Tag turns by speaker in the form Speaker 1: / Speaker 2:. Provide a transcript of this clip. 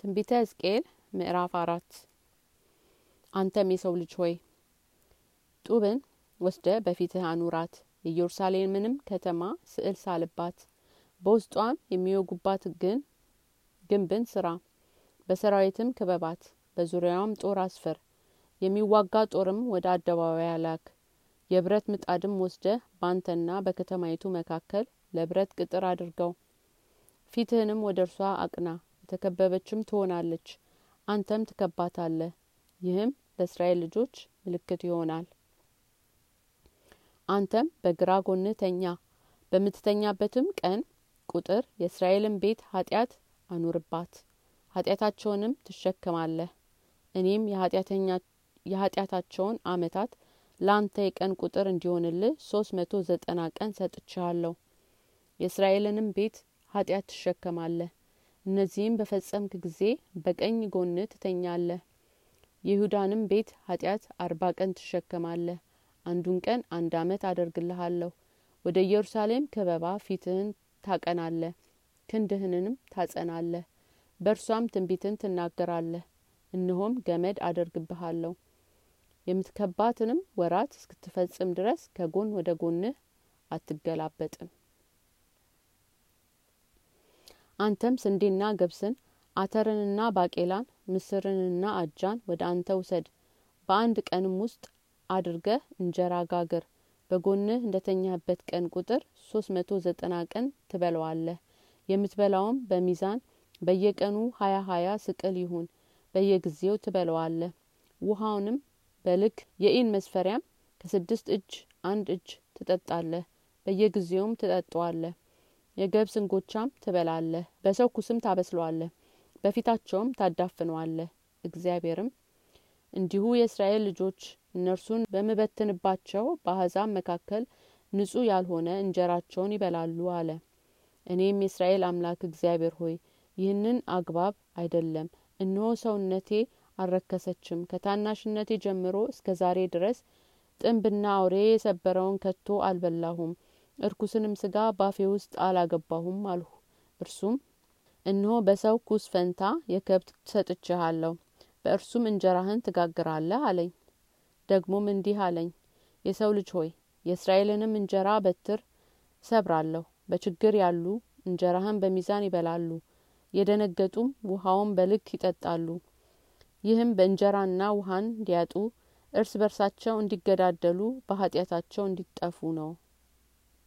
Speaker 1: ትንቢተ ሕዝቅኤል ምዕራፍ አራት። አንተም የሰው ልጅ ሆይ ጡብን ወስደ በፊትህ አኑራት። የኢየሩሳሌምንም ከተማ ስዕል ሳልባት በውስጧም የሚወጉባት ግን ግንብን ስራ። በሰራዊትም ክበባት በዙሪያዋም ጦር አስፈር የሚዋጋ ጦርም ወደ አደባባይ ላክ የብረት ምጣድም ወስደ በአንተና በከተማይቱ መካከል ለብረት ቅጥር አድርገው። ፊትህንም ወደ እርሷ አቅና የተከበበችም ትሆናለች። አንተም ትከባታለህ። ይህም ለእስራኤል ልጆች ምልክት ይሆናል። አንተም በግራ ጎንህ ተኛ። በምትተኛበትም ቀን ቁጥር የእስራኤልን ቤት ኃጢአት አኑርባት። ኃጢአታቸውንም ትሸከማለህ። እኔም የኃጢአታቸውን አመታት ለአንተ የቀን ቁጥር እንዲሆንልህ ሶስት መቶ ዘጠና ቀን ሰጥችሃለሁ የእስራኤልንም ቤት ኃጢአት ትሸከማለህ እነዚህም በፈጸምክ ጊዜ በቀኝ ጎን ትተኛለህ። የይሁዳንም ቤት ኃጢአት አርባ ቀን ትሸከማለህ። አንዱን ቀን አንድ አመት አደርግልሃለሁ። ወደ ኢየሩሳሌም ክበባ ፊትህን ታቀናለህ ክንድህንም ታጸናለህ በእርሷም ትንቢትን ትናገራለህ። እነሆም ገመድ አደርግብሃለሁ። የምትከባትንም ወራት እስክትፈጽም ድረስ ከጎን ወደ ጎንህ አትገላበጥም አንተም ስንዴና ገብስን አተርንና ባቄላን ምስርንና አጃን ወደ አንተ ውሰድ። በአንድ ቀንም ውስጥ አድርገህ እንጀራ ጋግር። በጎንህ እንደተኛህበት ቀን ቁጥር ሶስት መቶ ዘጠና ቀን ትበለዋለህ የምትበላውም በሚዛን በየቀኑ ሀያ ሀያ ስቅል ይሁን። በየጊዜው ትበለዋለህ ውሃውንም በልክ የኢን መስፈሪያም ከስድስት እጅ አንድ እጅ ትጠጣለህ። በየጊዜውም ትጠጣዋለህ የገብስ እንጎቻም ትበላለህ በሰው ኩስም ታበስለዋለህ በፊታቸውም ታዳፍነዋለህ። እግዚአብሔርም እንዲሁ የእስራኤል ልጆች እነርሱን በምበትንባቸው በአሕዛብ መካከል ንጹህ ያልሆነ እንጀራቸውን ይበላሉ አለ። እኔም የእስራኤል አምላክ እግዚአብሔር ሆይ ይህንን አግባብ አይደለም እነሆ ሰውነቴ አልረከሰችም። ከታናሽነቴ ጀምሮ እስከ ዛሬ ድረስ ጥንብና አውሬ የሰበረውን ከቶ አልበላሁም እርኩስንም ስጋ ባፌ ውስጥ አላገባሁም አልሁ። እርሱም እነሆ በሰው ኩስ ፈንታ የከብት ሰጥቼሃለሁ በእርሱም እንጀራህን ትጋግራለህ አለኝ። ደግሞም እንዲህ አለኝ የሰው ልጅ ሆይ የእስራኤልንም እንጀራ በትር ሰብራለሁ በችግር ያሉ እንጀራህን በሚዛን ይበላሉ የደነገጡም ውሃውን በልክ ይጠጣሉ። ይህም በእንጀራና ውሃን እንዲያጡ እርስ በርሳቸው እንዲገዳደሉ በኃጢአታቸው እንዲጠፉ ነው